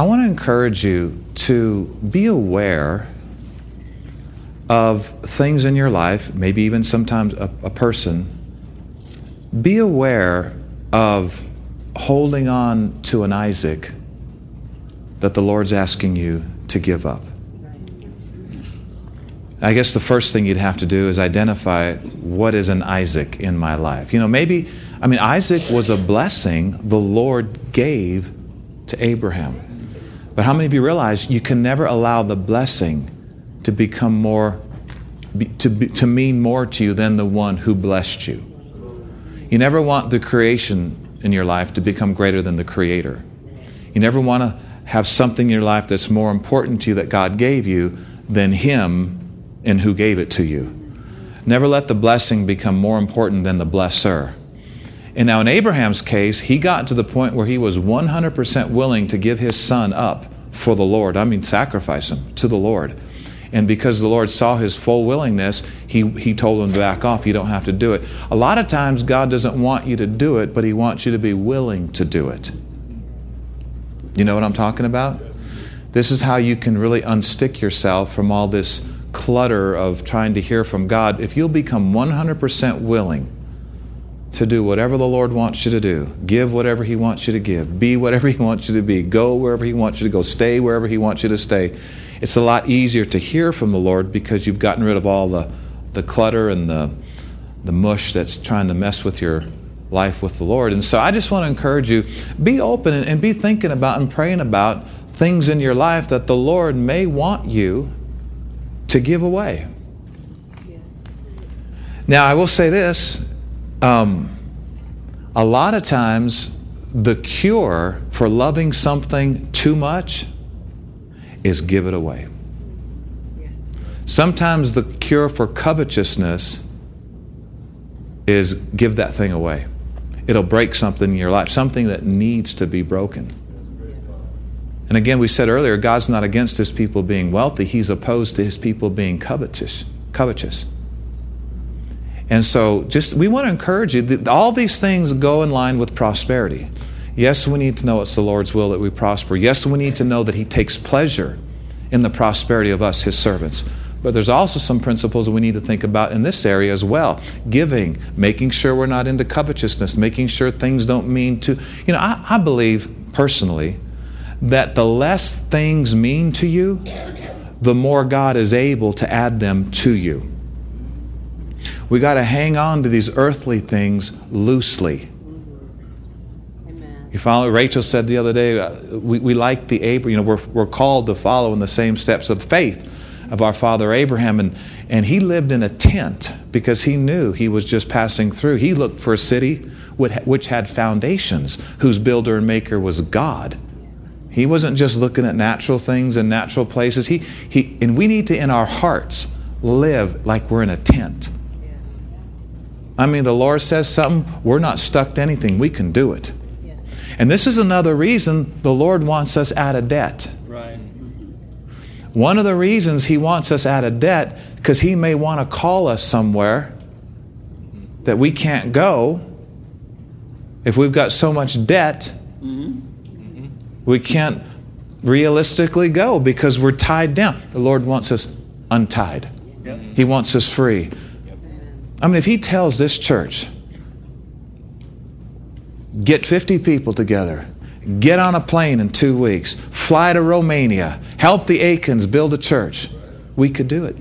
I want to encourage you to be aware of things in your life, maybe even sometimes a, a person. Be aware of holding on to an Isaac that the Lord's asking you to give up. I guess the first thing you'd have to do is identify what is an Isaac in my life. You know, maybe, I mean, Isaac was a blessing the Lord gave to Abraham. But how many of you realize you can never allow the blessing to become more, to, to mean more to you than the one who blessed you? You never want the creation in your life to become greater than the Creator. You never want to have something in your life that's more important to you that God gave you than Him and who gave it to you. Never let the blessing become more important than the blesser. And now, in Abraham's case, he got to the point where he was 100% willing to give his son up for the Lord. I mean, sacrifice him to the Lord. And because the Lord saw his full willingness, he, he told him to back off. You don't have to do it. A lot of times, God doesn't want you to do it, but he wants you to be willing to do it. You know what I'm talking about? This is how you can really unstick yourself from all this clutter of trying to hear from God, if you'll become 100% willing to do whatever the Lord wants you to do, give whatever He wants you to give, be whatever He wants you to be, go wherever He wants you to go, stay wherever He wants you to stay, it's a lot easier to hear from the Lord because you've gotten rid of all the, the clutter and the, the mush that's trying to mess with your life with the Lord. And so I just want to encourage you be open and, and be thinking about and praying about things in your life that the Lord may want you to give away. Now, I will say this um, a lot of times, the cure for loving something too much is give it away. Sometimes the cure for covetousness is give that thing away. It'll break something in your life, something that needs to be broken. And again, we said earlier, God's not against his people being wealthy, he's opposed to his people being covetous. covetous. And so, just we want to encourage you that all these things go in line with prosperity. Yes, we need to know it's the Lord's will that we prosper. Yes, we need to know that He takes pleasure in the prosperity of us, His servants. But there's also some principles we need to think about in this area as well. Giving, making sure we're not into covetousness, making sure things don't mean to. You know, I, I believe personally that the less things mean to you, the more God is able to add them to you. We got to hang on to these earthly things loosely. You follow? Rachel said the other day, uh, we, we like the Abraham, you know, we're, we're called to follow in the same steps of faith of our father Abraham. And, and he lived in a tent because he knew he was just passing through. He looked for a city which had foundations, whose builder and maker was God. He wasn't just looking at natural things and natural places. He, he, and we need to, in our hearts, live like we're in a tent. I mean, the Lord says something, we're not stuck to anything. We can do it. And this is another reason the Lord wants us out of debt. Right. One of the reasons He wants us out of debt, because He may want to call us somewhere that we can't go if we've got so much debt. Mm-hmm we can't realistically go because we're tied down. The Lord wants us untied, He wants us free. I mean, if He tells this church, get 50 people together, get on a plane in two weeks, fly to Romania, help the Aikens build a church, we could do it.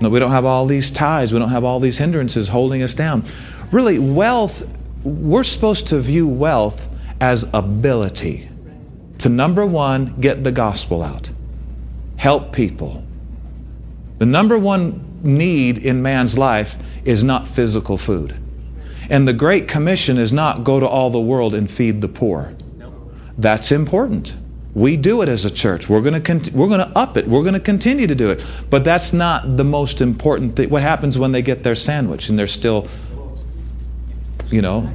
No, we don't have all these ties, we don't have all these hindrances holding us down. Really, wealth, we're supposed to view wealth as ability to number one, get the gospel out, help people. The number one need in man's life is not physical food. And the Great Commission is not go to all the world and feed the poor. That's important. We do it as a church. We're going to up it. We're going to continue to do it. But that's not the most important thing. What happens when they get their sandwich and they're still you know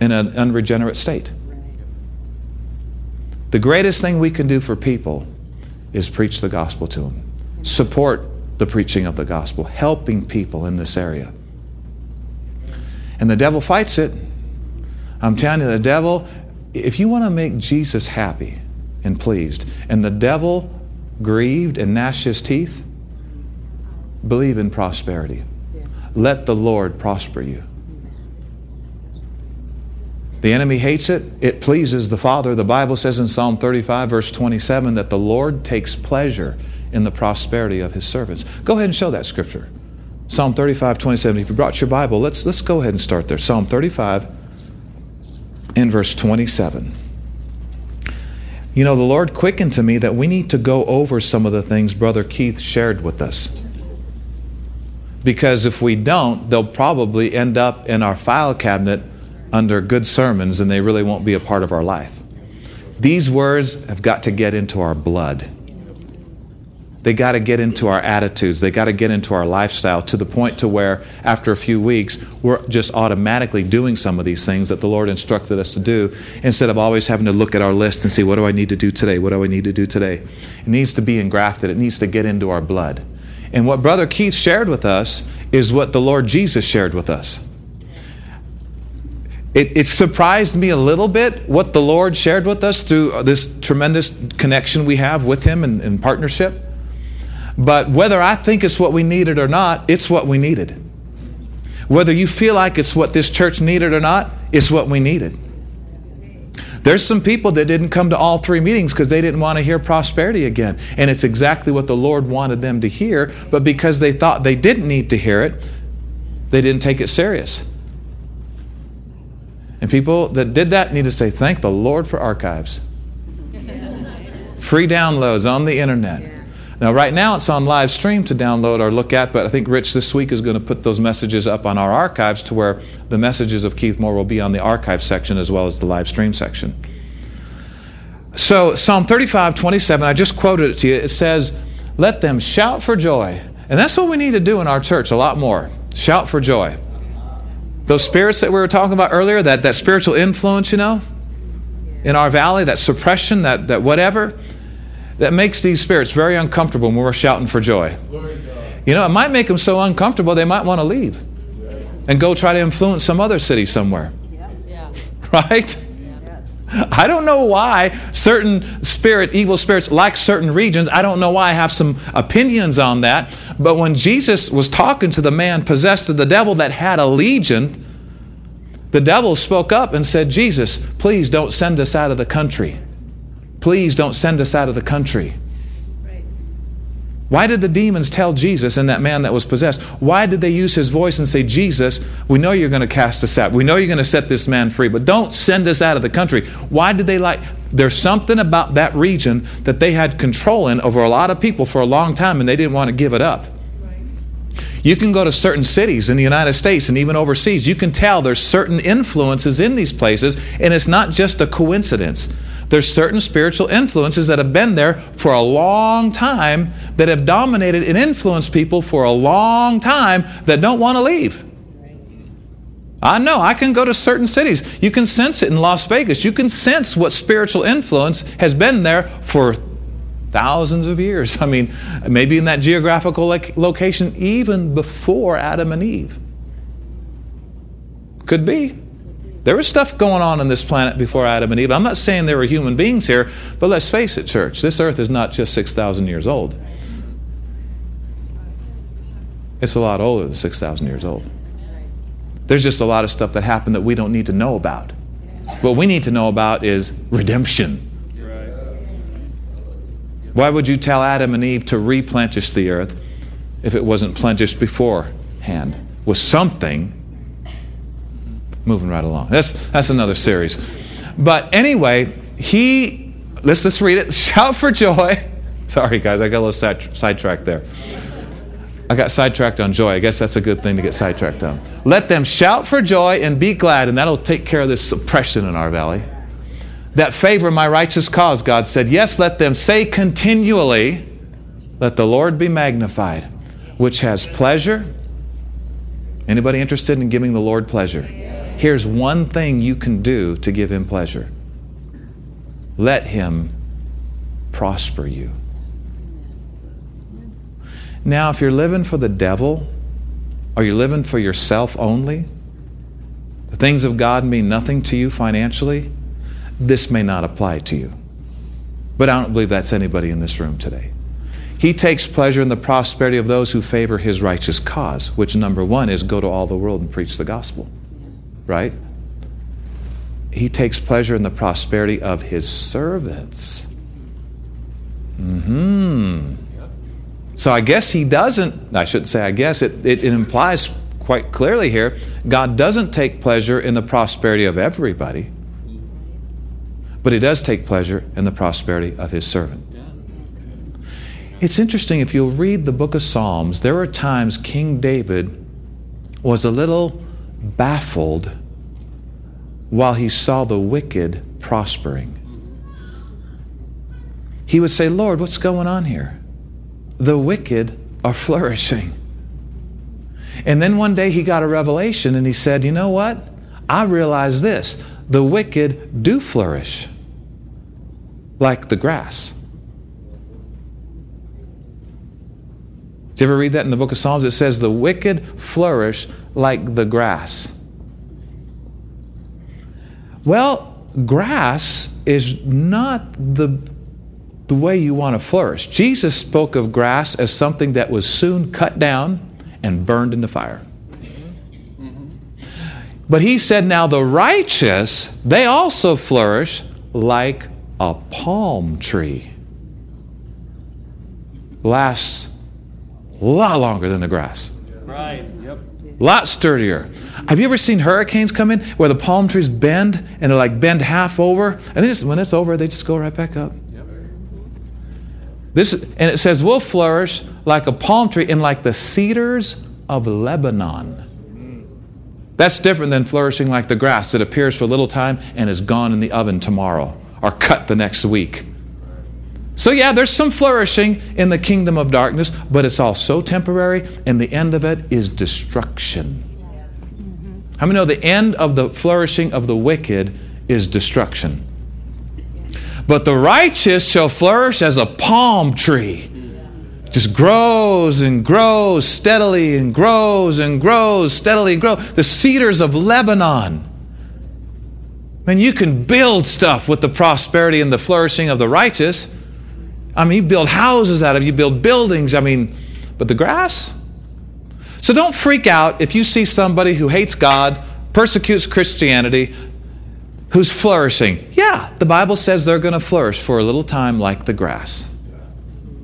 in an unregenerate state? The greatest thing we can do for people is preach the gospel to them, support the preaching of the gospel, helping people in this area. And the devil fights it. I'm telling you, the devil, if you want to make Jesus happy and pleased, and the devil grieved and gnashed his teeth, believe in prosperity. Let the Lord prosper you. The enemy hates it. It pleases the Father. The Bible says in Psalm 35, verse 27, that the Lord takes pleasure in the prosperity of his servants. Go ahead and show that scripture. Psalm 35, 27. If you brought your Bible, let's, let's go ahead and start there. Psalm 35 in verse 27. You know, the Lord quickened to me that we need to go over some of the things Brother Keith shared with us. Because if we don't, they'll probably end up in our file cabinet under good sermons and they really won't be a part of our life. These words have got to get into our blood. They got to get into our attitudes. They got to get into our lifestyle to the point to where after a few weeks we're just automatically doing some of these things that the Lord instructed us to do instead of always having to look at our list and see what do I need to do today? What do I need to do today? It needs to be engrafted. It needs to get into our blood. And what brother Keith shared with us is what the Lord Jesus shared with us. It, it, surprised me a little bit what the Lord shared with us through uh, this tremendous connection we have with Him in, in partnership. But whether I think it's what we needed or not, it's what we needed. Whether you feel like it's what this church needed or not, it's what we needed. There's some people that didn't come to all three meetings because they didn't want to hear prosperity again. And it's exactly what the Lord wanted them to hear, but because they thought they didn't need to hear it, they didn't take it serious. And people that did that need to say, Thank the Lord for archives. Free downloads on the internet. Now, right now it's on live stream to download or look at, but I think Rich this week is going to put those messages up on our archives to where the messages of Keith Moore will be on the archive section as well as the live stream section. So, Psalm 35, 27, I just quoted it to you. It says, Let them shout for joy. And that's what we need to do in our church a lot more. Shout for joy. Those spirits that we were talking about earlier, that, that spiritual influence, you know, in our valley, that suppression, that, that whatever, that makes these spirits very uncomfortable when we're shouting for joy. You know, it might make them so uncomfortable they might want to leave and go try to influence some other city somewhere. Right? I don't know why certain spirit, evil spirits like certain regions. I don't know why I have some opinions on that. But when Jesus was talking to the man possessed of the devil that had a legion, the devil spoke up and said, Jesus, please don't send us out of the country. Please don't send us out of the country. Why did the demons tell Jesus and that man that was possessed? Why did they use his voice and say, Jesus, we know you're going to cast us out. We know you're going to set this man free, but don't send us out of the country. Why did they like? There's something about that region that they had control in over a lot of people for a long time and they didn't want to give it up. You can go to certain cities in the United States and even overseas. You can tell there's certain influences in these places, and it's not just a coincidence. There's certain spiritual influences that have been there for a long time that have dominated and influenced people for a long time that don't want to leave. I know, I can go to certain cities. You can sense it in Las Vegas. You can sense what spiritual influence has been there for thousands of years. I mean, maybe in that geographical location even before Adam and Eve. Could be. There was stuff going on on this planet before Adam and Eve. I'm not saying there were human beings here, but let's face it, church, this earth is not just 6,000 years old. It's a lot older than 6,000 years old. There's just a lot of stuff that happened that we don't need to know about. What we need to know about is redemption. Why would you tell Adam and Eve to replenish the earth if it wasn't plenished beforehand with something moving right along. That's, that's another series. But anyway, he, let's just read it. Shout for joy. Sorry, guys, I got a little side, sidetracked there. I got sidetracked on joy. I guess that's a good thing to get sidetracked on. Let them shout for joy and be glad, and that'll take care of this suppression in our valley. That favor my righteous cause, God said. Yes, let them say continually, Let the Lord be magnified, which has pleasure. Anybody interested in giving the Lord pleasure? Here's one thing you can do to give him pleasure let him prosper you. Now, if you're living for the devil, or you're living for yourself only, the things of God mean nothing to you financially, this may not apply to you. But I don't believe that's anybody in this room today. He takes pleasure in the prosperity of those who favor his righteous cause, which number one is go to all the world and preach the gospel. Right? He takes pleasure in the prosperity of his servants. Hmm. So I guess he doesn't, I shouldn't say I guess, it, it, it implies quite clearly here God doesn't take pleasure in the prosperity of everybody, but he does take pleasure in the prosperity of his servant. It's interesting, if you'll read the book of Psalms, there are times King David was a little baffled while he saw the wicked prospering. He would say, Lord, what's going on here? The wicked are flourishing. And then one day he got a revelation and he said, You know what? I realize this the wicked do flourish like the grass. Did you ever read that in the book of Psalms? It says, The wicked flourish like the grass. Well, grass is not the, the way you want to flourish. Jesus spoke of grass as something that was soon cut down and burned in the fire. But he said, Now the righteous, they also flourish like a palm tree. Lasts a lot longer than the grass. Right. Lot sturdier. Have you ever seen hurricanes come in where the palm trees bend and they're like bend half over? And then when it's over, they just go right back up. This, and it says, We'll flourish like a palm tree and like the cedars of Lebanon. That's different than flourishing like the grass that appears for a little time and is gone in the oven tomorrow or cut the next week. So, yeah, there's some flourishing in the kingdom of darkness, but it's all so temporary, and the end of it is destruction. How many know the end of the flourishing of the wicked is destruction? But the righteous shall flourish as a palm tree. Just grows and grows steadily and grows and grows steadily and grows. The cedars of Lebanon. Man, you can build stuff with the prosperity and the flourishing of the righteous. I mean, you build houses out of you build buildings. I mean, but the grass? So don't freak out if you see somebody who hates God, persecutes Christianity, who's flourishing. Yeah, the Bible says they're going to flourish for a little time like the grass.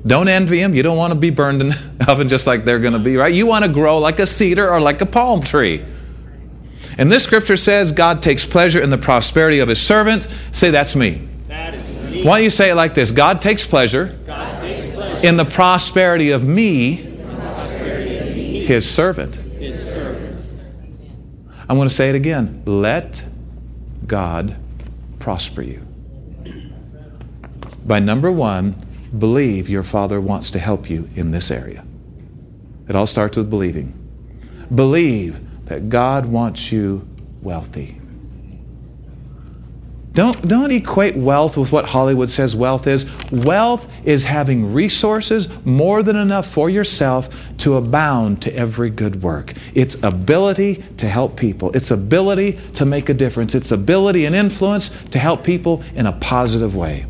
Don't envy them. You don't want to be burned in the oven just like they're going to be, right? You want to grow like a cedar or like a palm tree. And this scripture says God takes pleasure in the prosperity of his servant. Say, that's me. Why don't you say it like this God takes pleasure, in the prosperity of me, his servant. I'm going to say it again. Let God prosper you. By number one, believe your Father wants to help you in this area. It all starts with believing. Believe that God wants you wealthy. Don't, don't equate wealth with what Hollywood says wealth is. Wealth is having resources more than enough for yourself to abound to every good work. It's ability to help people, it's ability to make a difference, it's ability and influence to help people in a positive way.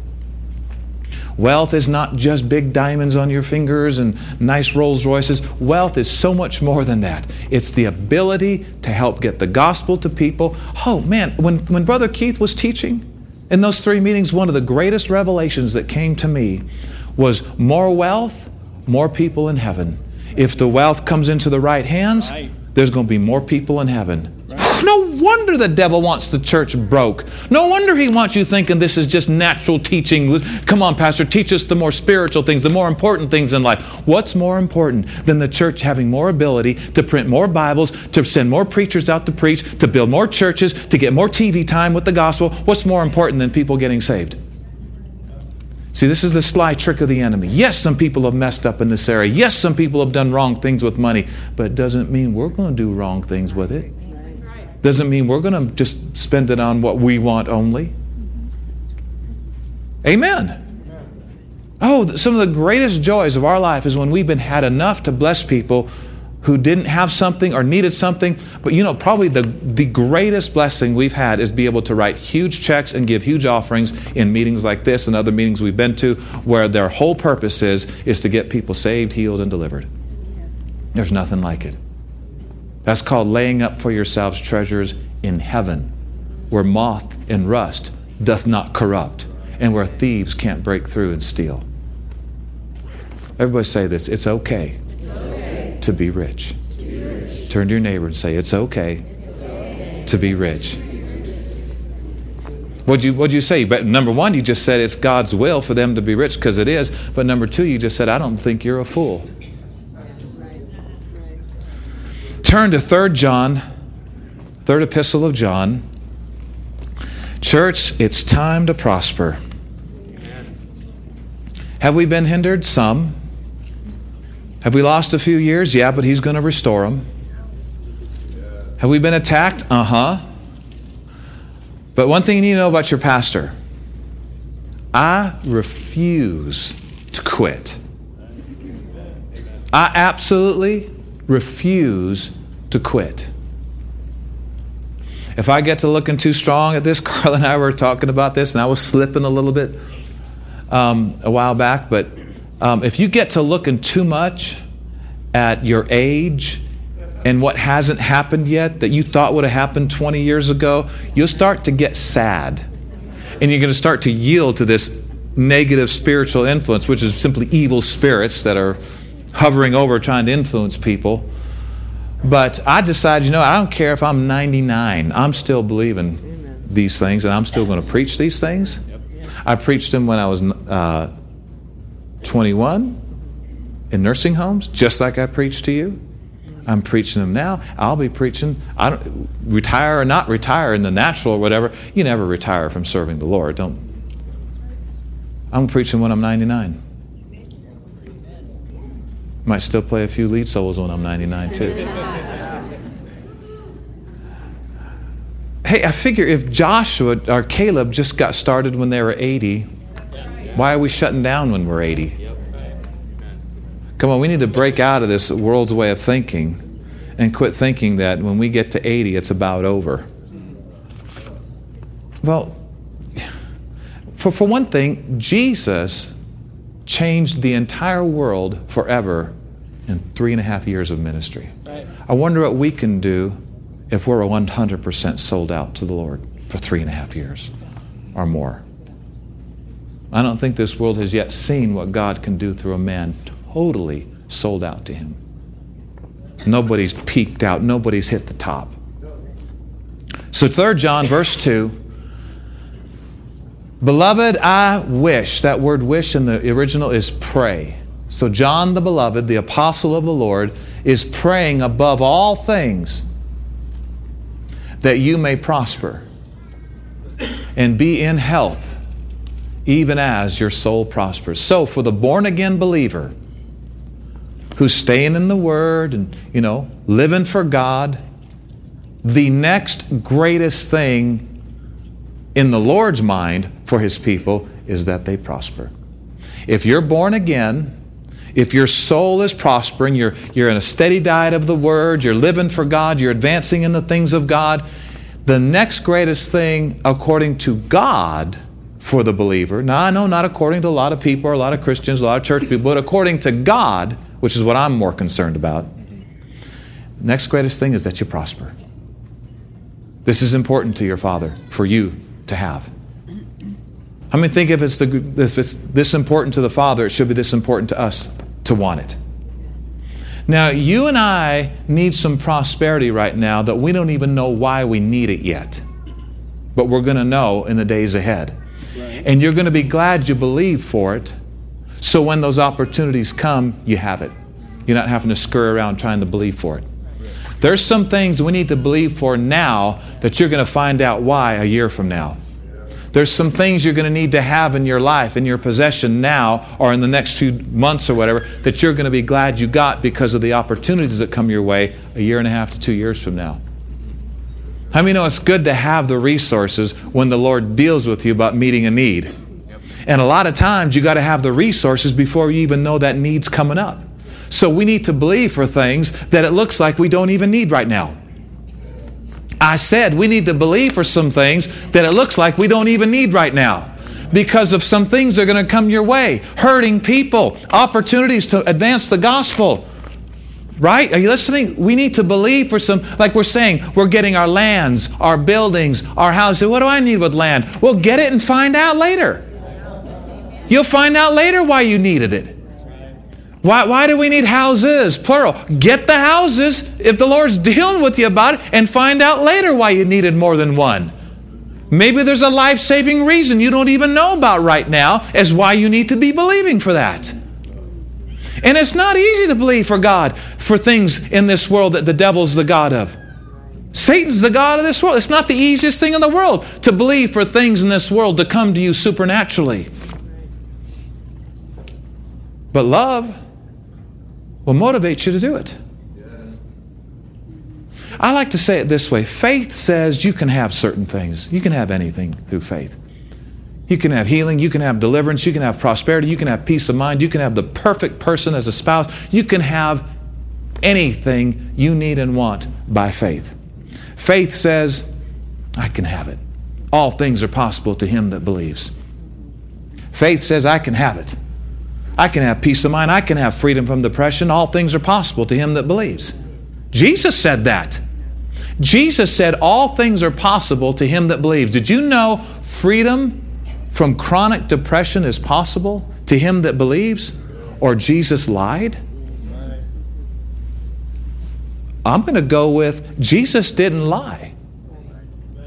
Wealth is not just big diamonds on your fingers and nice Rolls Royces. Wealth is so much more than that. It's the ability to help get the gospel to people. Oh, man, when, when Brother Keith was teaching in those three meetings, one of the greatest revelations that came to me was more wealth, more people in heaven. If the wealth comes into the right hands, Right. there's going to be more people in heaven. No wonder the devil wants the church broke. No wonder he wants you thinking this is just natural teaching. Come on, Pastor, teach us the more spiritual things, the more important things in life. What's more important than the church having more ability to print more Bibles, to send more preachers out to preach, to build more churches, to get more TV time with the gospel? What's more important than people getting saved? See, this is the sly trick of the enemy. Yes, some people have messed up in this area. Yes, some people have done wrong things with money, but it doesn't mean we're going to do wrong things with it. Doesn't mean we're going to just spend it on what we want only. Amen. Oh, some of the greatest joys of our life is when we've been had enough to bless people who didn't have something or needed something. But you know, probably the, the greatest blessing we've had is be able to write huge checks and give huge offerings in meetings like this and other meetings we've been to where their whole purpose is, is to get people saved, healed, and delivered. There's nothing like it. That's called laying up for yourselves treasures in heaven, where moth and rust doth not corrupt, and where thieves can't break through and steal. Everybody say this it's okay, it's okay. To, be rich. to be rich. Turn to your neighbor and say, It's okay, it's okay. to be rich. What'd you, what'd you say? But number one, you just said it's God's will for them to be rich because it is. But number two, you just said, I don't think you're a fool. Turn to 3 John, third epistle of John. Church, it's time to prosper. Have we been hindered? Some. Have we lost a few years? Yeah, but He's going to restore them. Have we been attacked? Uh huh. But one thing you need to know about your pastor I refuse to quit. I absolutely refuse to quit. If I get to looking too strong at this, Carl and I were talking about this, and I was slipping a little bit um, a while back, but um, if you get to looking too much at your age and what hasn't happened yet that you thought would have happened 20 years ago, you'll start to get sad. And you're going to start to yield to this negative spiritual influence, which is simply evil spirits that are hovering over trying to influence people. But I decided, you know, I don't care if I'm 99, I'm still believing these things and I'm still going to preach these things. I preached them when I was uh, 21 in nursing homes, just like I preached to you. I'm preaching them now. I'll be preaching. I don't retire or not retire in the natural or whatever. You never retire from serving the Lord. Don't. I'm preaching when I'm 99. Might still play a few lead solos when I'm 99 too. hey, I figure if Joshua or Caleb just got started when they were 80, why are we shutting down when we're 80? Come on, we need to break out of this world's way of thinking and quit thinking that when we get to 80, it's about over. Well, for, for one thing, Jesus changed the entire world forever in three and a half years of ministry. Right. I wonder what we can do if we're 100% sold out to the Lord for three and a half years or more. I don't think this world has yet seen what God can do through a man totally sold out to Him. Nobody's peaked out, nobody's hit the top. So, 3 John, verse 2 Beloved, I wish, that word wish in the original is pray. So, John the beloved, the apostle of the Lord, is praying above all things that you may prosper and be in health, even as your soul prospers. So, for the born again believer who's staying in the Word and, you know, living for God, the next greatest thing in the Lord's mind for His people is that they prosper. If you're born again, if your soul is prospering, you're, you're in a steady diet of the Word, you're living for God, you're advancing in the things of God, the next greatest thing, according to God, for the believer, now I know not according to a lot of people or a lot of Christians, a lot of church people, but according to God, which is what I'm more concerned about, next greatest thing is that you prosper. This is important to your Father for you to have. I mean, think if it's, the, if it's this important to the Father, it should be this important to us to want it. Now, you and I need some prosperity right now that we don't even know why we need it yet. But we're going to know in the days ahead. Right. And you're going to be glad you believe for it. So when those opportunities come, you have it. You're not having to scurry around trying to believe for it. There's some things we need to believe for now that you're going to find out why a year from now. There's some things you're going to need to have in your life, in your possession now, or in the next few months or whatever, that you're going to be glad you got because of the opportunities that come your way a year and a half to two years from now. How many know it's good to have the resources when the Lord deals with you about meeting a need? And a lot of times you got to have the resources before you even know that need's coming up. So we need to believe for things that it looks like we don't even need right now. I said we need to believe for some things that it looks like we don't even need right now because of some things that are going to come your way hurting people, opportunities to advance the gospel. Right? Are you listening? We need to believe for some, like we're saying, we're getting our lands, our buildings, our houses. What do I need with land? Well, get it and find out later. You'll find out later why you needed it. Why, why do we need houses? Plural. Get the houses if the Lord's dealing with you about it and find out later why you needed more than one. Maybe there's a life saving reason you don't even know about right now as why you need to be believing for that. And it's not easy to believe for God for things in this world that the devil's the God of. Satan's the God of this world. It's not the easiest thing in the world to believe for things in this world to come to you supernaturally. But love will motivate you to do it. I like to say it this way faith says you can have certain things, you can have anything through faith. You can have healing, you can have deliverance, you can have prosperity, you can have peace of mind, you can have the perfect person as a spouse, you can have anything you need and want by faith. Faith says, I can have it. All things are possible to him that believes. Faith says, I can have it. I can have peace of mind. I can have freedom from depression. All things are possible to him that believes. Jesus said that. Jesus said, All things are possible to him that believes. Did you know freedom from chronic depression is possible to him that believes? Or Jesus lied? I'm going to go with Jesus didn't lie.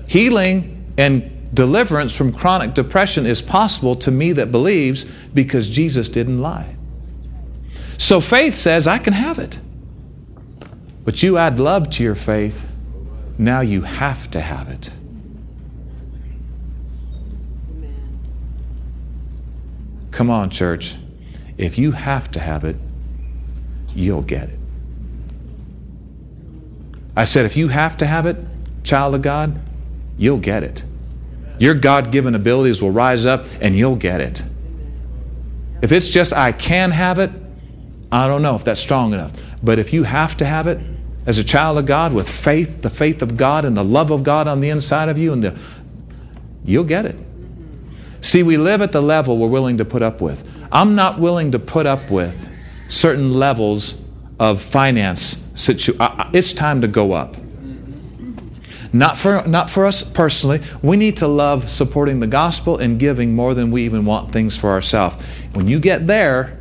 Healing and deliverance from chronic depression is possible to me that believes because Jesus didn't lie. So faith says, I can have it. But you add love to your faith, now you have to have it. Come on, church. If you have to have it, you'll get it. I said, if you have to have it, child of God, you'll get it. Your God given abilities will rise up and you'll get it. If it's just, I can have it, I don't know if that's strong enough. But if you have to have it, as a child of God with faith, the faith of God and the love of God on the inside of you, and the, you'll get it. See, we live at the level we're willing to put up with. I'm not willing to put up with certain levels of finance. Situ- it's time to go up. Not for, not for us personally. We need to love supporting the gospel and giving more than we even want things for ourselves. When you get there,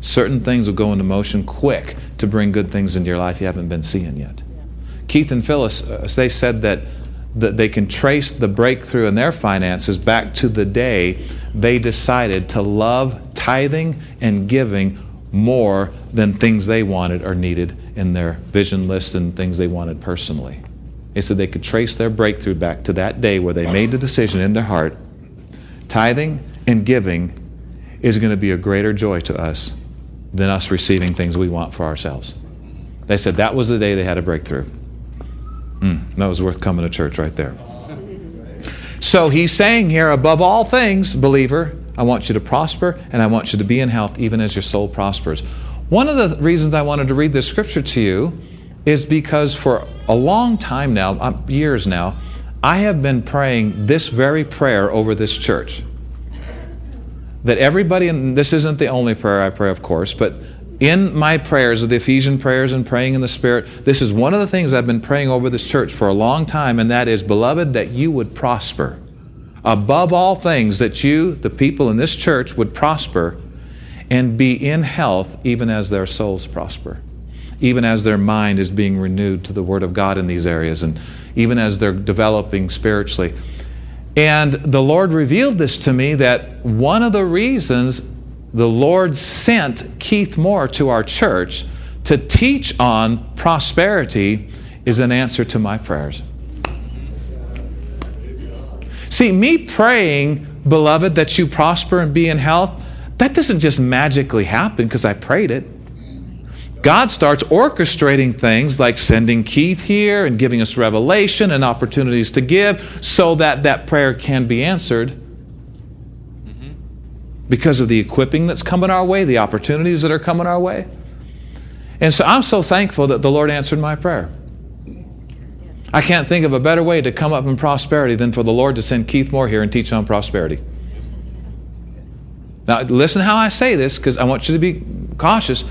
certain things will go into motion quick to bring good things into your life you haven't been seeing yet. Keith and Phyllis, uh, they said that, that they can trace the breakthrough in their finances back to the day they decided to love tithing and giving more than things they wanted or needed in their vision lists and things they wanted personally. They said they could trace their breakthrough back to that day where they made the decision in their heart tithing and giving is going to be a greater joy to us than us receiving things we want for ourselves. They said that was the day they had a breakthrough. Mm, that was worth coming to church right there. So he's saying here, above all things, believer, I want you to prosper and I want you to be in health even as your soul prospers. One of the reasons I wanted to read this scripture to you is because for a long time now, uh, years now, I have been praying this very prayer over this church. That everybody, and this isn't the only prayer I pray, of course, but in my prayers of the Ephesian prayers and praying in the Spirit, this is one of the things I've been praying over this church for a long time, and that is, beloved, that you would prosper. Above all things, that you, the people in this church, would prosper and be in health even as their souls prosper, even as their mind is being renewed to the Word of God in these areas, and even as they're developing spiritually. And the Lord revealed this to me that one of the reasons the Lord sent Keith Moore to our church to teach on prosperity is an answer to my prayers. See, me praying, beloved, that you prosper and be in health, that doesn't just magically happen because I prayed it. God starts orchestrating things like sending Keith here and giving us revelation and opportunities to give so that that prayer can be answered. Mm-hmm. because of the equipping that's coming our way, the opportunities that are coming our way. And so I'm so thankful that the Lord answered my prayer. I can't think of a better way to come up in prosperity than for the Lord to send Keith Moore here and teach on prosperity. Now, listen how I say this because I want you to be cautious.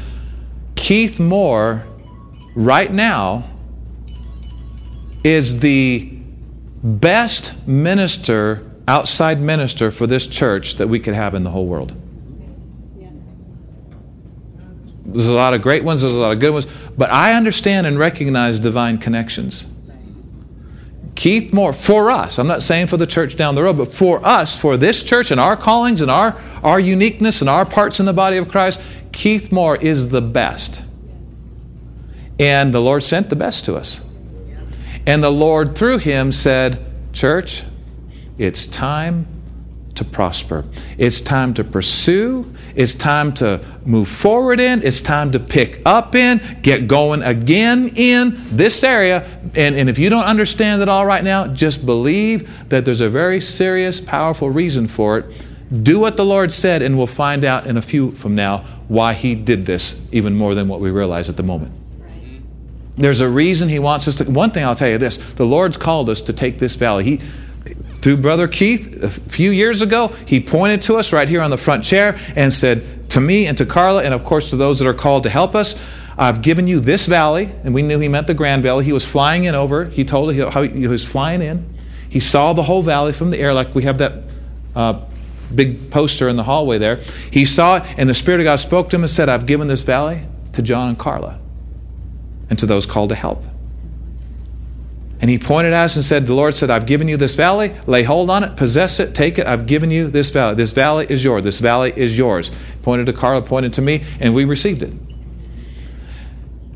Keith Moore, right now, is the best minister, outside minister for this church that we could have in the whole world. There's a lot of great ones, there's a lot of good ones, but I understand and recognize divine connections. Keith Moore, for us, I'm not saying for the church down the road, but for us, for this church and our callings and our, our uniqueness and our parts in the body of Christ, Keith Moore is the best. And the Lord sent the best to us. And the Lord, through him, said, Church, it's time to prosper. It's time to pursue. It's time to move forward in. It's time to pick up in, get going again in this area. And, and if you don't understand it all right now, just believe that there's a very serious, powerful reason for it. Do what the Lord said, and we'll find out in a few from now why He did this even more than what we realize at the moment. Mm-hmm. There's a reason He wants us to. One thing I'll tell you this the Lord's called us to take this valley. He, through Brother Keith a few years ago, he pointed to us right here on the front chair and said to me and to Carla, and of course to those that are called to help us, I've given you this valley. And we knew he meant the Grand Valley. He was flying in over. He told how he was flying in. He saw the whole valley from the air, like we have that uh, big poster in the hallway there. He saw it, and the Spirit of God spoke to him and said, I've given this valley to John and Carla and to those called to help. And he pointed at us and said, The Lord said, I've given you this valley. Lay hold on it, possess it, take it. I've given you this valley. This valley is yours. This valley is yours. Pointed to Carla, pointed to me, and we received it.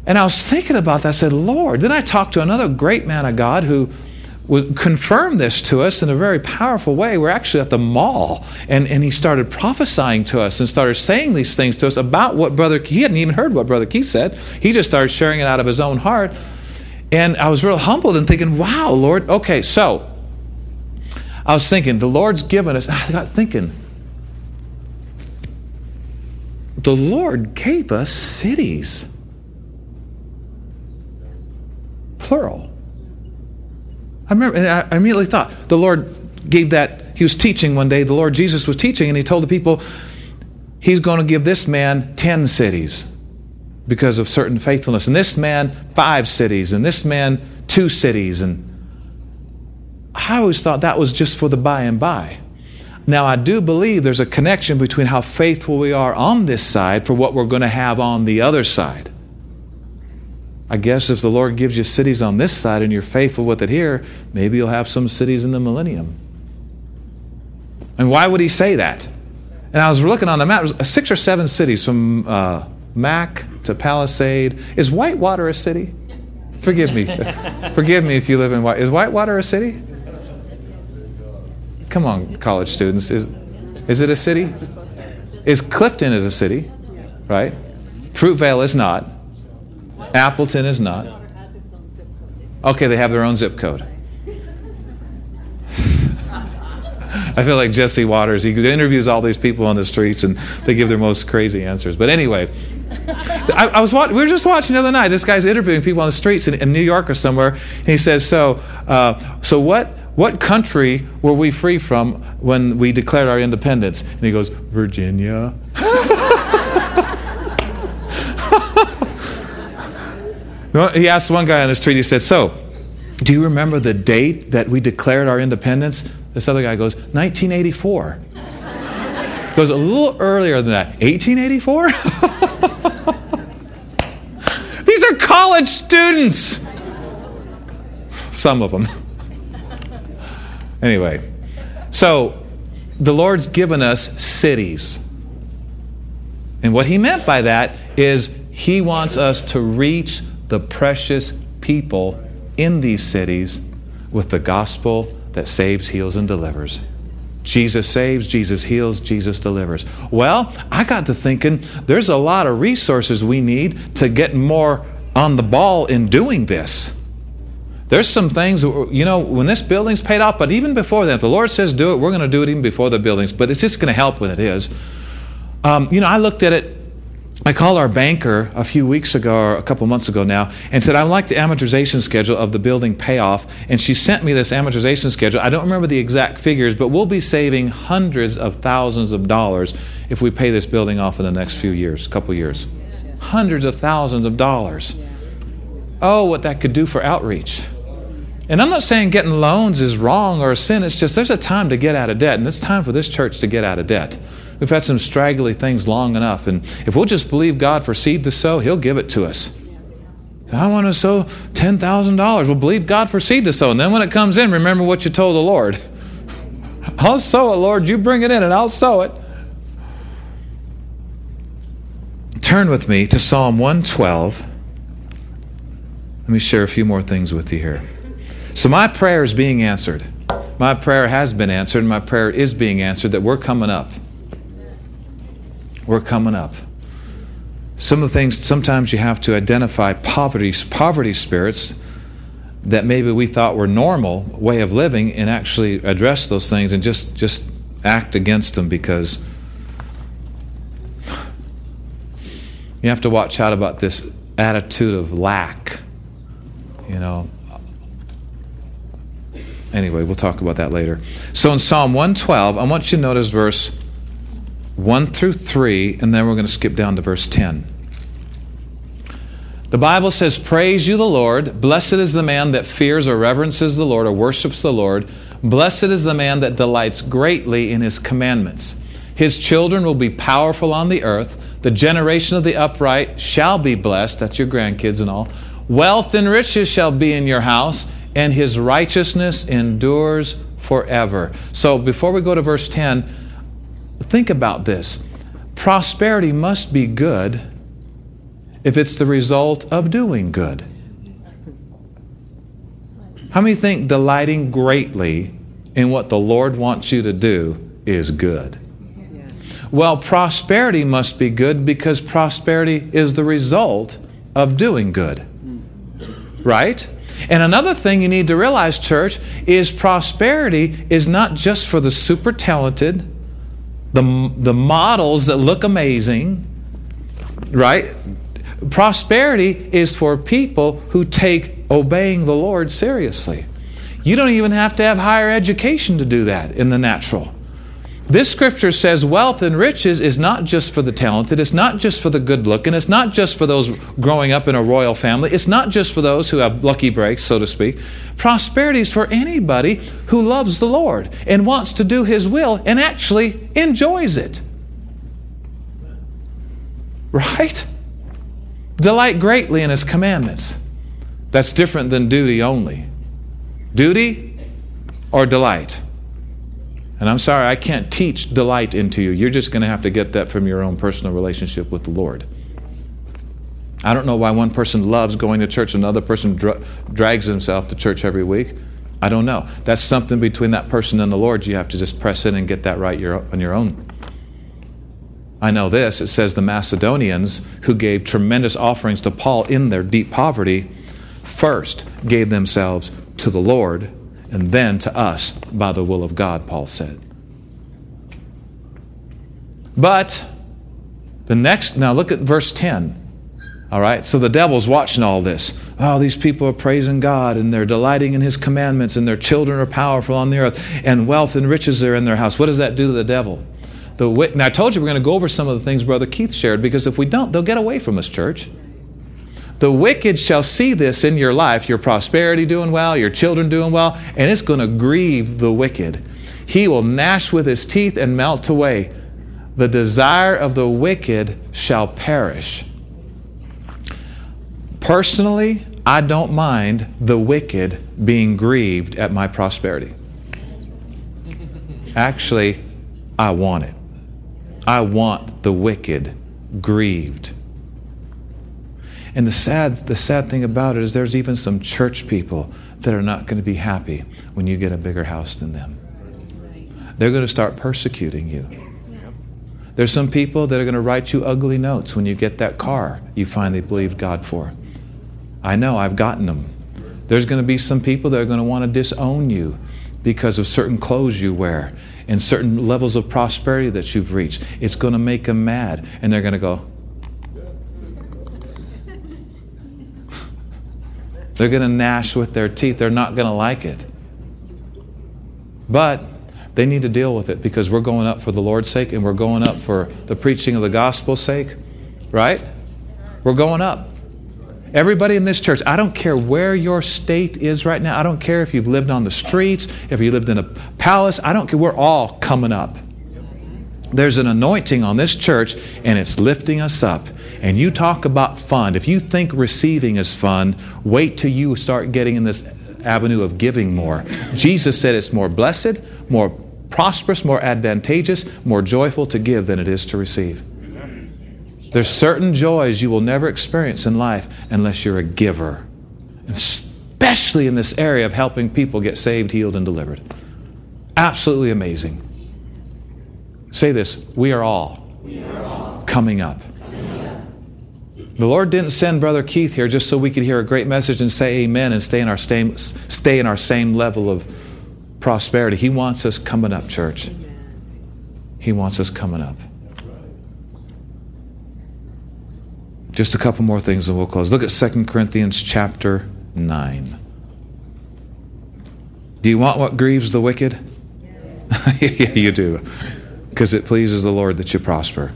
And I was thinking about that. I said, Lord. Then I talked to another great man of God who would confirm this to us in a very powerful way. We're actually at the mall, and, and he started prophesying to us and started saying these things to us about what Brother he hadn't even heard what Brother Keith said. He just started sharing it out of his own heart. And I was real humbled and thinking, wow, Lord, okay, so I was thinking, the Lord's given us, I got thinking, the Lord gave us cities. Plural. I remember, and I immediately thought, the Lord gave that, he was teaching one day, the Lord Jesus was teaching, and he told the people, he's going to give this man 10 cities because of certain faithfulness. And this man, five cities, and this man, two cities. And I always thought that was just for the by and by. Now, I do believe there's a connection between how faithful we are on this side for what we're going to have on the other side. I guess if the Lord gives you cities on this side and you're faithful with it here, maybe you'll have some cities in the millennium. And why would he say that? And I was looking on the map, six or seven cities from uh, Mack to Palisade. Is Whitewater a city? Forgive me. Forgive me if you live in White. Is Whitewater a city? Come on, college students. Is, is it a city? Is Clifton is a city, right? Fruitvale is not. Appleton is not. Okay, they have their own zip code. I feel like Jesse Watters. He interviews all these people on the streets and they give their most crazy answers. But anyway, I, I was we were just watching the other night. This guy's interviewing people on the streets in, in New York or somewhere, and he says, "So, uh, so what? What country were we free from when we declared our independence?" And he goes, "Virginia." he asked one guy on the street. He said, "So, do you remember the date that we declared our independence?" This other guy goes, 1984. goes a little earlier than that. 1884? College students. Some of them. anyway, so the Lord's given us cities. And what he meant by that is he wants us to reach the precious people in these cities with the gospel that saves, heals, and delivers. Jesus saves, Jesus heals, Jesus delivers. Well, I got to thinking there's a lot of resources we need to get more on the ball in doing this. There's some things, you know, when this building's paid off, but even before then, if the Lord says do it, we're going to do it even before the buildings, but it's just going to help when it is. Um, you know, I looked at it I called our banker a few weeks ago, or a couple months ago now, and said, I would like the amortization schedule of the building payoff. And she sent me this amortization schedule. I don't remember the exact figures, but we'll be saving hundreds of thousands of dollars if we pay this building off in the next few years, couple years. Hundreds of thousands of dollars. Oh, what that could do for outreach. And I'm not saying getting loans is wrong or a sin. It's just there's a time to get out of debt, and it's time for this church to get out of debt. We've had some straggly things long enough. And if we'll just believe God for seed to sow, He'll give it to us. I want to sow $10,000. We'll believe God for seed to sow. And then when it comes in, remember what you told the Lord. I'll sow it, Lord. You bring it in and I'll sow it. Turn with me to Psalm 112. Let me share a few more things with you here. So, my prayer is being answered. My prayer has been answered, my prayer is being answered that we're coming up. We're coming up. Some of the things, sometimes you have to identify poverty, poverty spirits that maybe we thought were normal way of living and actually address those things and just, just act against them because you have to watch out about this attitude of lack. You know, anyway, we'll talk about that later. So in Psalm 112, I want you to notice verse 1 through 3, and then we're going to skip down to verse 10. The Bible says, Praise you, the Lord. Blessed is the man that fears or reverences the Lord or worships the Lord. Blessed is the man that delights greatly in his commandments. His children will be powerful on the earth. The generation of the upright shall be blessed. That's your grandkids and all. Wealth and riches shall be in your house, and his righteousness endures forever. So before we go to verse 10, Think about this prosperity must be good if it's the result of doing good. How many think delighting greatly in what the Lord wants you to do is good? Well, prosperity must be good because prosperity is the result of doing good. Right? And another thing you need to realize, church, is prosperity is not just for the super talented the, the models that look amazing, right? Prosperity is for people who take obeying the Lord seriously. You don't even have to have higher education to do that in the natural. This scripture says wealth and riches is not just for the talented, it's not just for the good looking, it's not just for those growing up in a royal family, it's not just for those who have lucky breaks, so to speak. Prosperity is for anybody who loves the Lord and wants to do His will and actually enjoys it. Right? Delight greatly in His commandments. That's different than duty only. Duty or delight? And I'm sorry, I can't teach delight into you. You're just going to have to get that from your own personal relationship with the Lord. I don't know why one person loves going to church, another person dra- drags himself to church every week. I don't know. That's something between that person and the Lord. You have to just press in and get that right your, on your own. I know this. It says the Macedonians, who gave tremendous offerings to Paul in their deep poverty, first gave themselves to the Lord and then to us by the will of God, Paul said. But the next, now look at verse 10. All right, so the devil's watching all this. Oh, these people are praising God and they're delighting in his commandments and their children are powerful on the earth and wealth and riches are in their house. What does that do to the devil? The, now, I told you we're going to go over some of the things Brother Keith shared because if we don't, they'll get away from us, church. The wicked shall see this in your life, your prosperity doing well, your children doing well, and it's going to grieve the wicked. He will gnash with his teeth and melt away. The desire of the wicked shall perish. Personally, I don't mind the wicked being grieved at my prosperity. Actually, I want it. I want the wicked grieved. And the sad, the sad thing about it is there's even some church people that are not going to be happy when you get a bigger house than them. They're going to start persecuting you. There's some people that are going to write you ugly notes when you get that car you finally believed God for. I know, I've gotten them. There's going to be some people that are going to want to disown you because of certain clothes you wear and certain levels of prosperity that you've reached. It's going to make them mad, and they're going to go, They're going to gnash with their teeth. They're not going to like it. But they need to deal with it because we're going up for the Lord's sake and we're going up for the preaching of the gospel's sake, right? We're going up. Everybody in this church, I don't care where your state is right now. I don't care if you've lived on the streets, if you lived in a palace. I don't care. We're all coming up. There's an anointing on this church and it's lifting us up. And you talk about fun. If you think receiving is fun, wait till you start getting in this avenue of giving more. Jesus said it's more blessed, more prosperous, more advantageous, more joyful to give than it is to receive. There's certain joys you will never experience in life unless you're a giver, especially in this area of helping people get saved, healed, and delivered. Absolutely amazing. Say this we are all, we are all coming up. The Lord didn't send Brother Keith here just so we could hear a great message and say amen and stay in our same, stay in our same level of prosperity. He wants us coming up, church. He wants us coming up. Just a couple more things and we'll close. Look at 2 Corinthians chapter 9. Do you want what grieves the wicked? Yes. yeah, you do. Because it pleases the Lord that you prosper.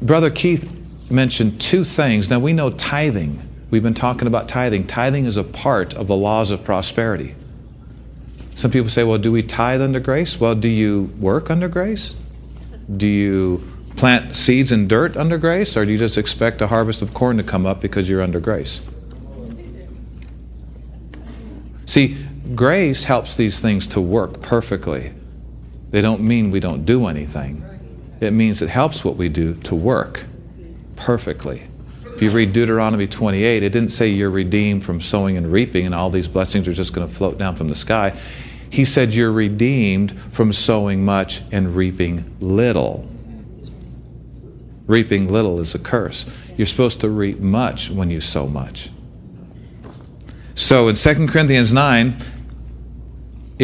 Brother Keith mentioned two things. Now we know tithing. We've been talking about tithing. Tithing is a part of the laws of prosperity. Some people say, well, do we tithe under grace? Well, do you work under grace? Do you plant seeds in dirt under grace? Or do you just expect a harvest of corn to come up because you're under grace? See, grace helps these things to work perfectly. They don't mean we don't do anything. It means it helps what we do to work perfectly. If you read Deuteronomy 28, it didn't say you're redeemed from sowing and reaping and all these blessings are just going to float down from the sky. He said you're redeemed from sowing much and reaping little. Reaping little is a curse. You're supposed to reap much when you sow much. So in 2 Corinthians 9,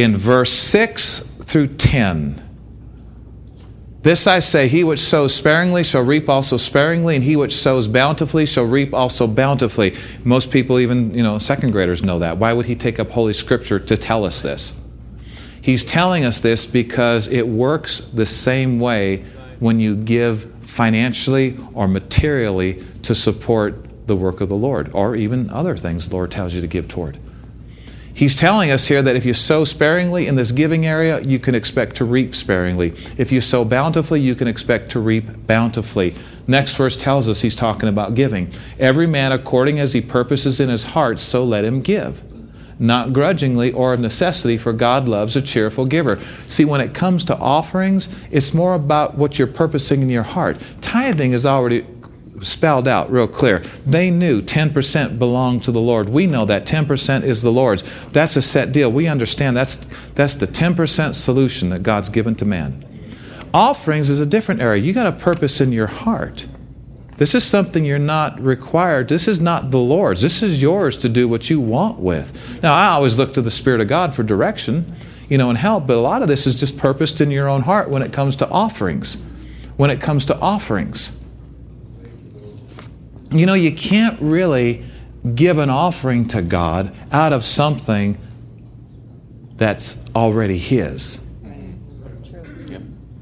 in verse 6 through 10, this I say, he which sows sparingly shall reap also sparingly, and he which sows bountifully shall reap also bountifully. Most people, even you know, second graders know that. Why would he take up Holy Scripture to tell us this? He's telling us this because it works the same way when you give financially or materially to support the work of the Lord, or even other things the Lord tells you to give toward. He's telling us here that if you sow sparingly in this giving area, you can expect to reap sparingly. If you sow bountifully, you can expect to reap bountifully. Next verse tells us he's talking about giving. Every man according as he purposes in his heart, so let him give. Not grudgingly or of necessity, for God loves a cheerful giver. See, when it comes to offerings, it's more about what you're purposing in your heart. Tithing is already spelled out real clear. They knew 10% belonged to the Lord. We know that 10% is the Lord's. That's a set deal. We understand that's, that's the 10% solution that God's given to man. Offerings is a different area. You got a purpose in your heart. This is something you're not required. This is not the Lord's. This is yours to do what you want with. Now, I always look to the Spirit of God for direction, you know, and help, but a lot of this is just purposed in your own heart when it comes to offerings. When it comes to offerings. You know, you can't really give an offering to God out of something that's already His.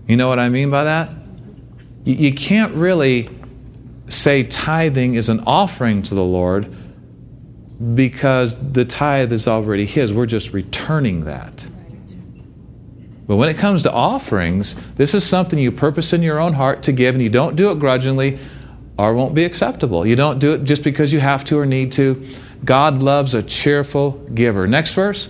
You know what I mean by that? You can't really say tithing is an offering to the Lord because the tithe is already His. We're just returning that. But when it comes to offerings, this is something you purpose in your own heart to give, and you don't do it grudgingly or won't be acceptable. You don't do it just because you have to or need to. God loves a cheerful giver. Next verse.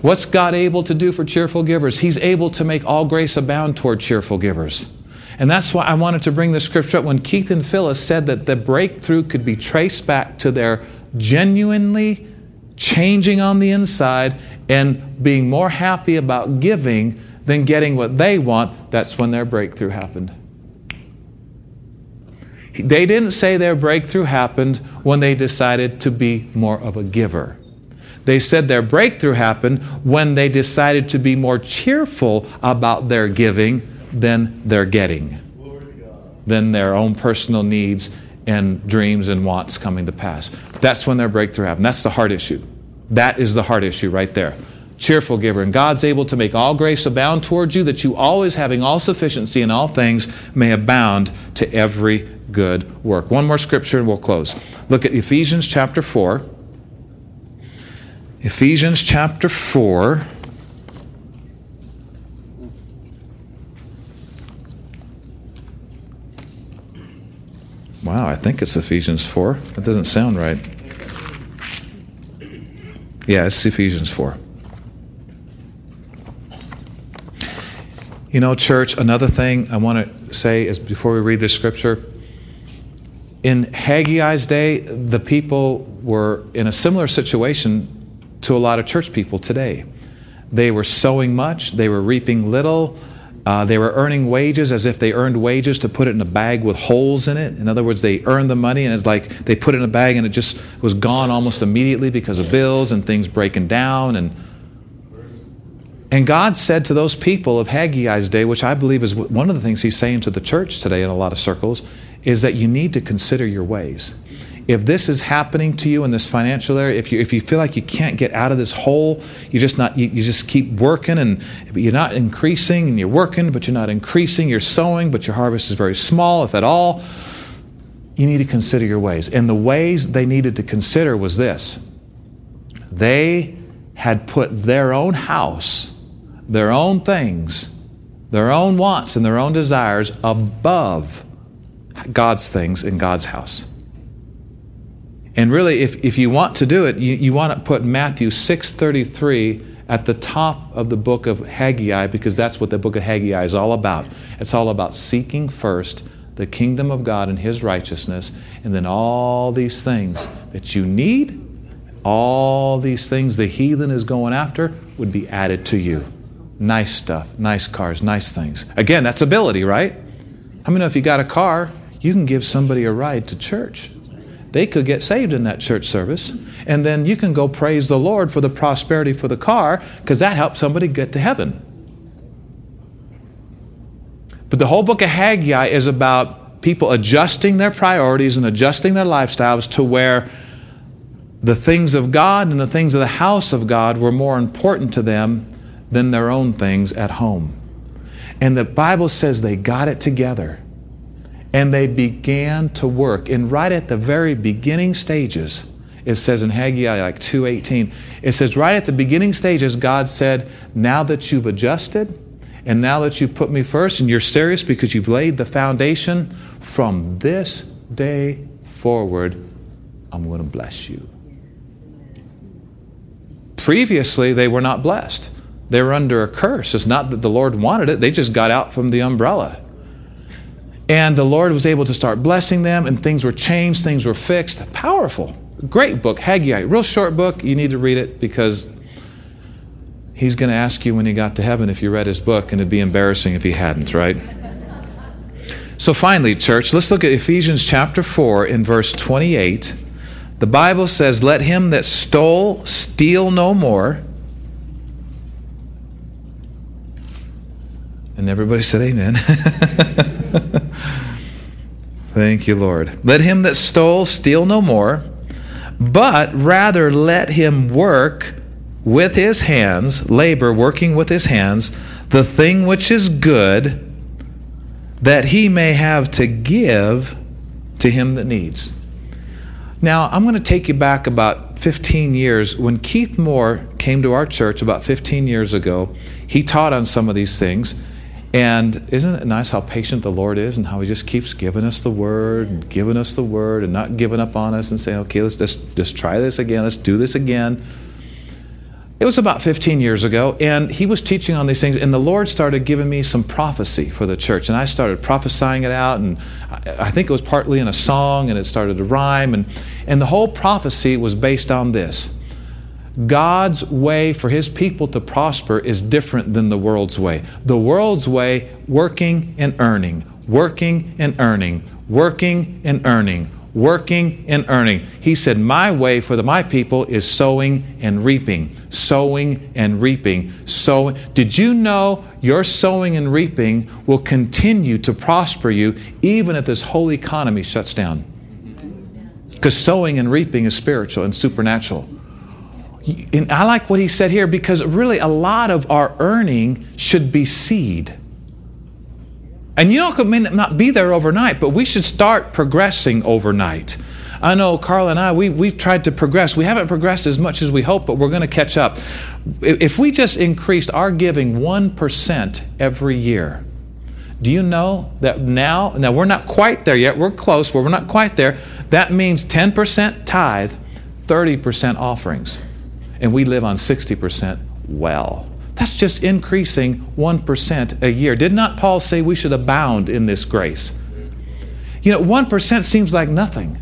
What's God able to do for cheerful givers? He's able to make all grace abound toward cheerful givers. And that's why I wanted to bring the scripture up when Keith and Phyllis said that the breakthrough could be traced back to their genuinely changing on the inside and being more happy about giving than getting what they want. That's when their breakthrough happened. They didn't say their breakthrough happened when they decided to be more of a giver. They said their breakthrough happened when they decided to be more cheerful about their giving than their getting, than their own personal needs and dreams and wants coming to pass. That's when their breakthrough happened. That's the heart issue. That is the heart issue right there. Cheerful giver. And God's able to make all grace abound towards you, that you always having all sufficiency in all things may abound to every good work. One more scripture and we'll close. Look at Ephesians chapter 4. Ephesians chapter 4. Wow, I think it's Ephesians 4. That doesn't sound right. Yeah, it's Ephesians 4. You know, church, another thing I want to say is before we read this scripture, in Haggai's day, the people were in a similar situation to a lot of church people today. They were sowing much, they were reaping little, uh, they were earning wages as if they earned wages to put it in a bag with holes in it. In other words, they earned the money and it's like they put it in a bag and it just was gone almost immediately because of bills and things breaking down. And, and God said to those people of Haggai's day, which I believe is one of the things He's saying to the church today in a lot of circles, is that you need to consider your ways if this is happening to you in this financial area, if you, if you feel like you can't get out of this hole, you just not you, you just keep working and you're not increasing and you're working, but you're not increasing, you're sowing, but your harvest is very small, if at all, you need to consider your ways. And the ways they needed to consider was this. They had put their own house, their own things, their own wants and their own desires above God's things in God's house. And really, if, if you want to do it, you, you want to put Matthew 6.33 at the top of the book of Haggai because that's what the book of Haggai is all about. It's all about seeking first the kingdom of God and His righteousness, and then all these things that you need, all these things the heathen is going after, would be added to you. Nice stuff, nice cars, nice things. Again, that's ability, right? How I mean, if you got a car, you can give somebody a ride to church they could get saved in that church service. And then you can go praise the Lord for the prosperity for the car because that helps somebody get to heaven. But the whole book of Haggai is about people adjusting their priorities and adjusting their lifestyles to where the things of God and the things of the house of God were more important to them than their own things at home. And the Bible says they got it together and they began to work. And right at the very beginning stages, it says in Haggai like 2:18, it says right at the beginning stages, God said, "Now that you've adjusted, and now that you've put me first, and you're serious because you've laid the foundation, from this day forward, I'm going to bless you." Previously, they were not blessed. They were under a curse. It's not that the Lord wanted it, they just got out from the umbrella. And the Lord was able to start blessing them, and things were changed, things were fixed. Powerful. Great book, Haggai. Real short book. You need to read it because he's going to ask you when he got to heaven if you read his book, and it'd be embarrassing if he hadn't, right? So, finally, church, let's look at Ephesians chapter 4 in verse 28. The Bible says, Let him that stole steal no more. And everybody said, Amen. Thank you, Lord. Let him that stole steal no more, but rather let him work with his hands, labor, working with his hands, the thing which is good, that he may have to give to him that needs. Now, I'm going to take you back about 15 years. When Keith Moore came to our church about 15 years ago, he taught on some of these things. And isn't it nice how patient the Lord is and how He just keeps giving us the word and giving us the word and not giving up on us and saying, okay, let's just, just try this again, let's do this again. It was about 15 years ago, and he was teaching on these things, and the Lord started giving me some prophecy for the church. And I started prophesying it out, and I think it was partly in a song, and it started to rhyme. And, and the whole prophecy was based on this God's way for his people to prosper is different than the world's way. The world's way, working and earning, working and earning, working and earning, working and earning. He said, My way for the, my people is sowing and reaping, sowing and reaping, sowing. Did you know your sowing and reaping will continue to prosper you even if this whole economy shuts down? Because sowing and reaping is spiritual and supernatural. And I like what he said here because really a lot of our earning should be seed. And you know, it may not be there overnight, but we should start progressing overnight. I know Carl and I, we, we've tried to progress. We haven't progressed as much as we hope, but we're going to catch up. If we just increased our giving 1% every year, do you know that now, now we're not quite there yet, we're close, but we're not quite there. That means 10% tithe, 30% offerings. And we live on 60% well. That's just increasing 1% a year. Did not Paul say we should abound in this grace? You know, 1% seems like nothing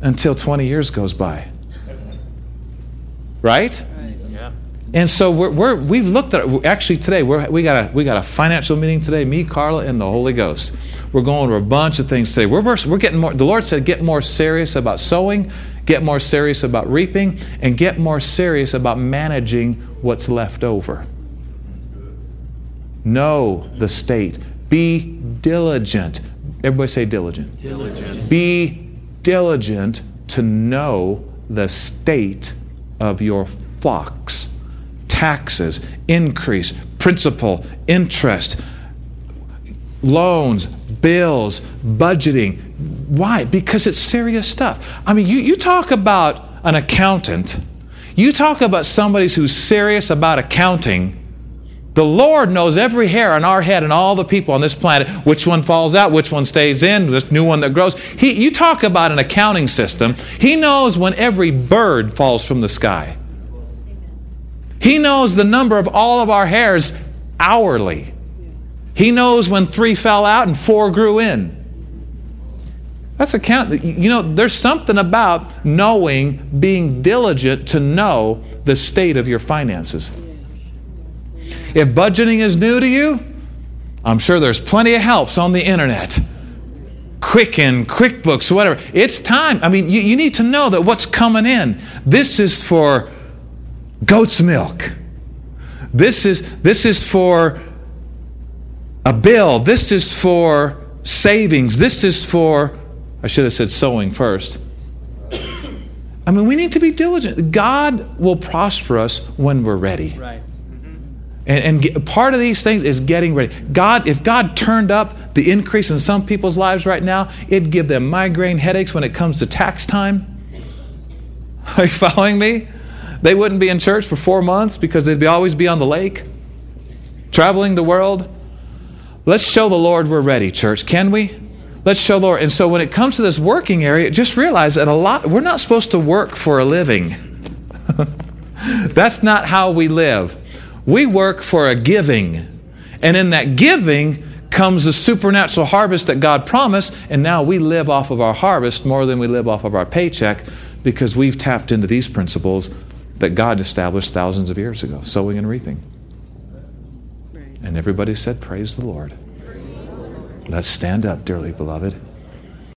until 20 years goes by. Right? And so we're, we're, we've looked at actually today we're, we got a we got a financial meeting today. Me, Carla, and the Holy Ghost. We're going over a bunch of things today. We're, we're, we're getting more. The Lord said, get more serious about sowing, get more serious about reaping, and get more serious about managing what's left over. Know the state. Be diligent. Everybody say diligent. Diligent. Be diligent to know the state of your flocks. Taxes, increase, principal, interest, loans, bills, budgeting. Why? Because it's serious stuff. I mean, you, you talk about an accountant, you talk about somebody who's serious about accounting. The Lord knows every hair on our head and all the people on this planet, which one falls out, which one stays in, this new one that grows. He, you talk about an accounting system. He knows when every bird falls from the sky. He knows the number of all of our hairs hourly. He knows when three fell out and four grew in. That's a count. You know, there's something about knowing, being diligent to know the state of your finances. If budgeting is new to you, I'm sure there's plenty of helps on the internet. Quicken, QuickBooks, whatever. It's time. I mean, you, you need to know that what's coming in. This is for goat's milk. This is, this is for a bill. This is for savings. This is for, I should have said sowing first. I mean, we need to be diligent. God will prosper us when we're ready. Right. Mm-hmm. And, and get, part of these things is getting ready. God, if God turned up the increase in some people's lives right now, it'd give them migraine headaches when it comes to tax time. Are you following me? They wouldn't be in church for four months because they'd be, always be on the lake, traveling the world. Let's show the Lord we're ready, church. Can we? Let's show the Lord. And so when it comes to this working area, just realize that a lot, we're not supposed to work for a living. That's not how we live. We work for a giving. And in that giving comes the supernatural harvest that God promised. And now we live off of our harvest more than we live off of our paycheck because we've tapped into these principles that God established thousands of years ago sowing and reaping. And everybody said, Praise the Lord. Let's stand up, dearly beloved.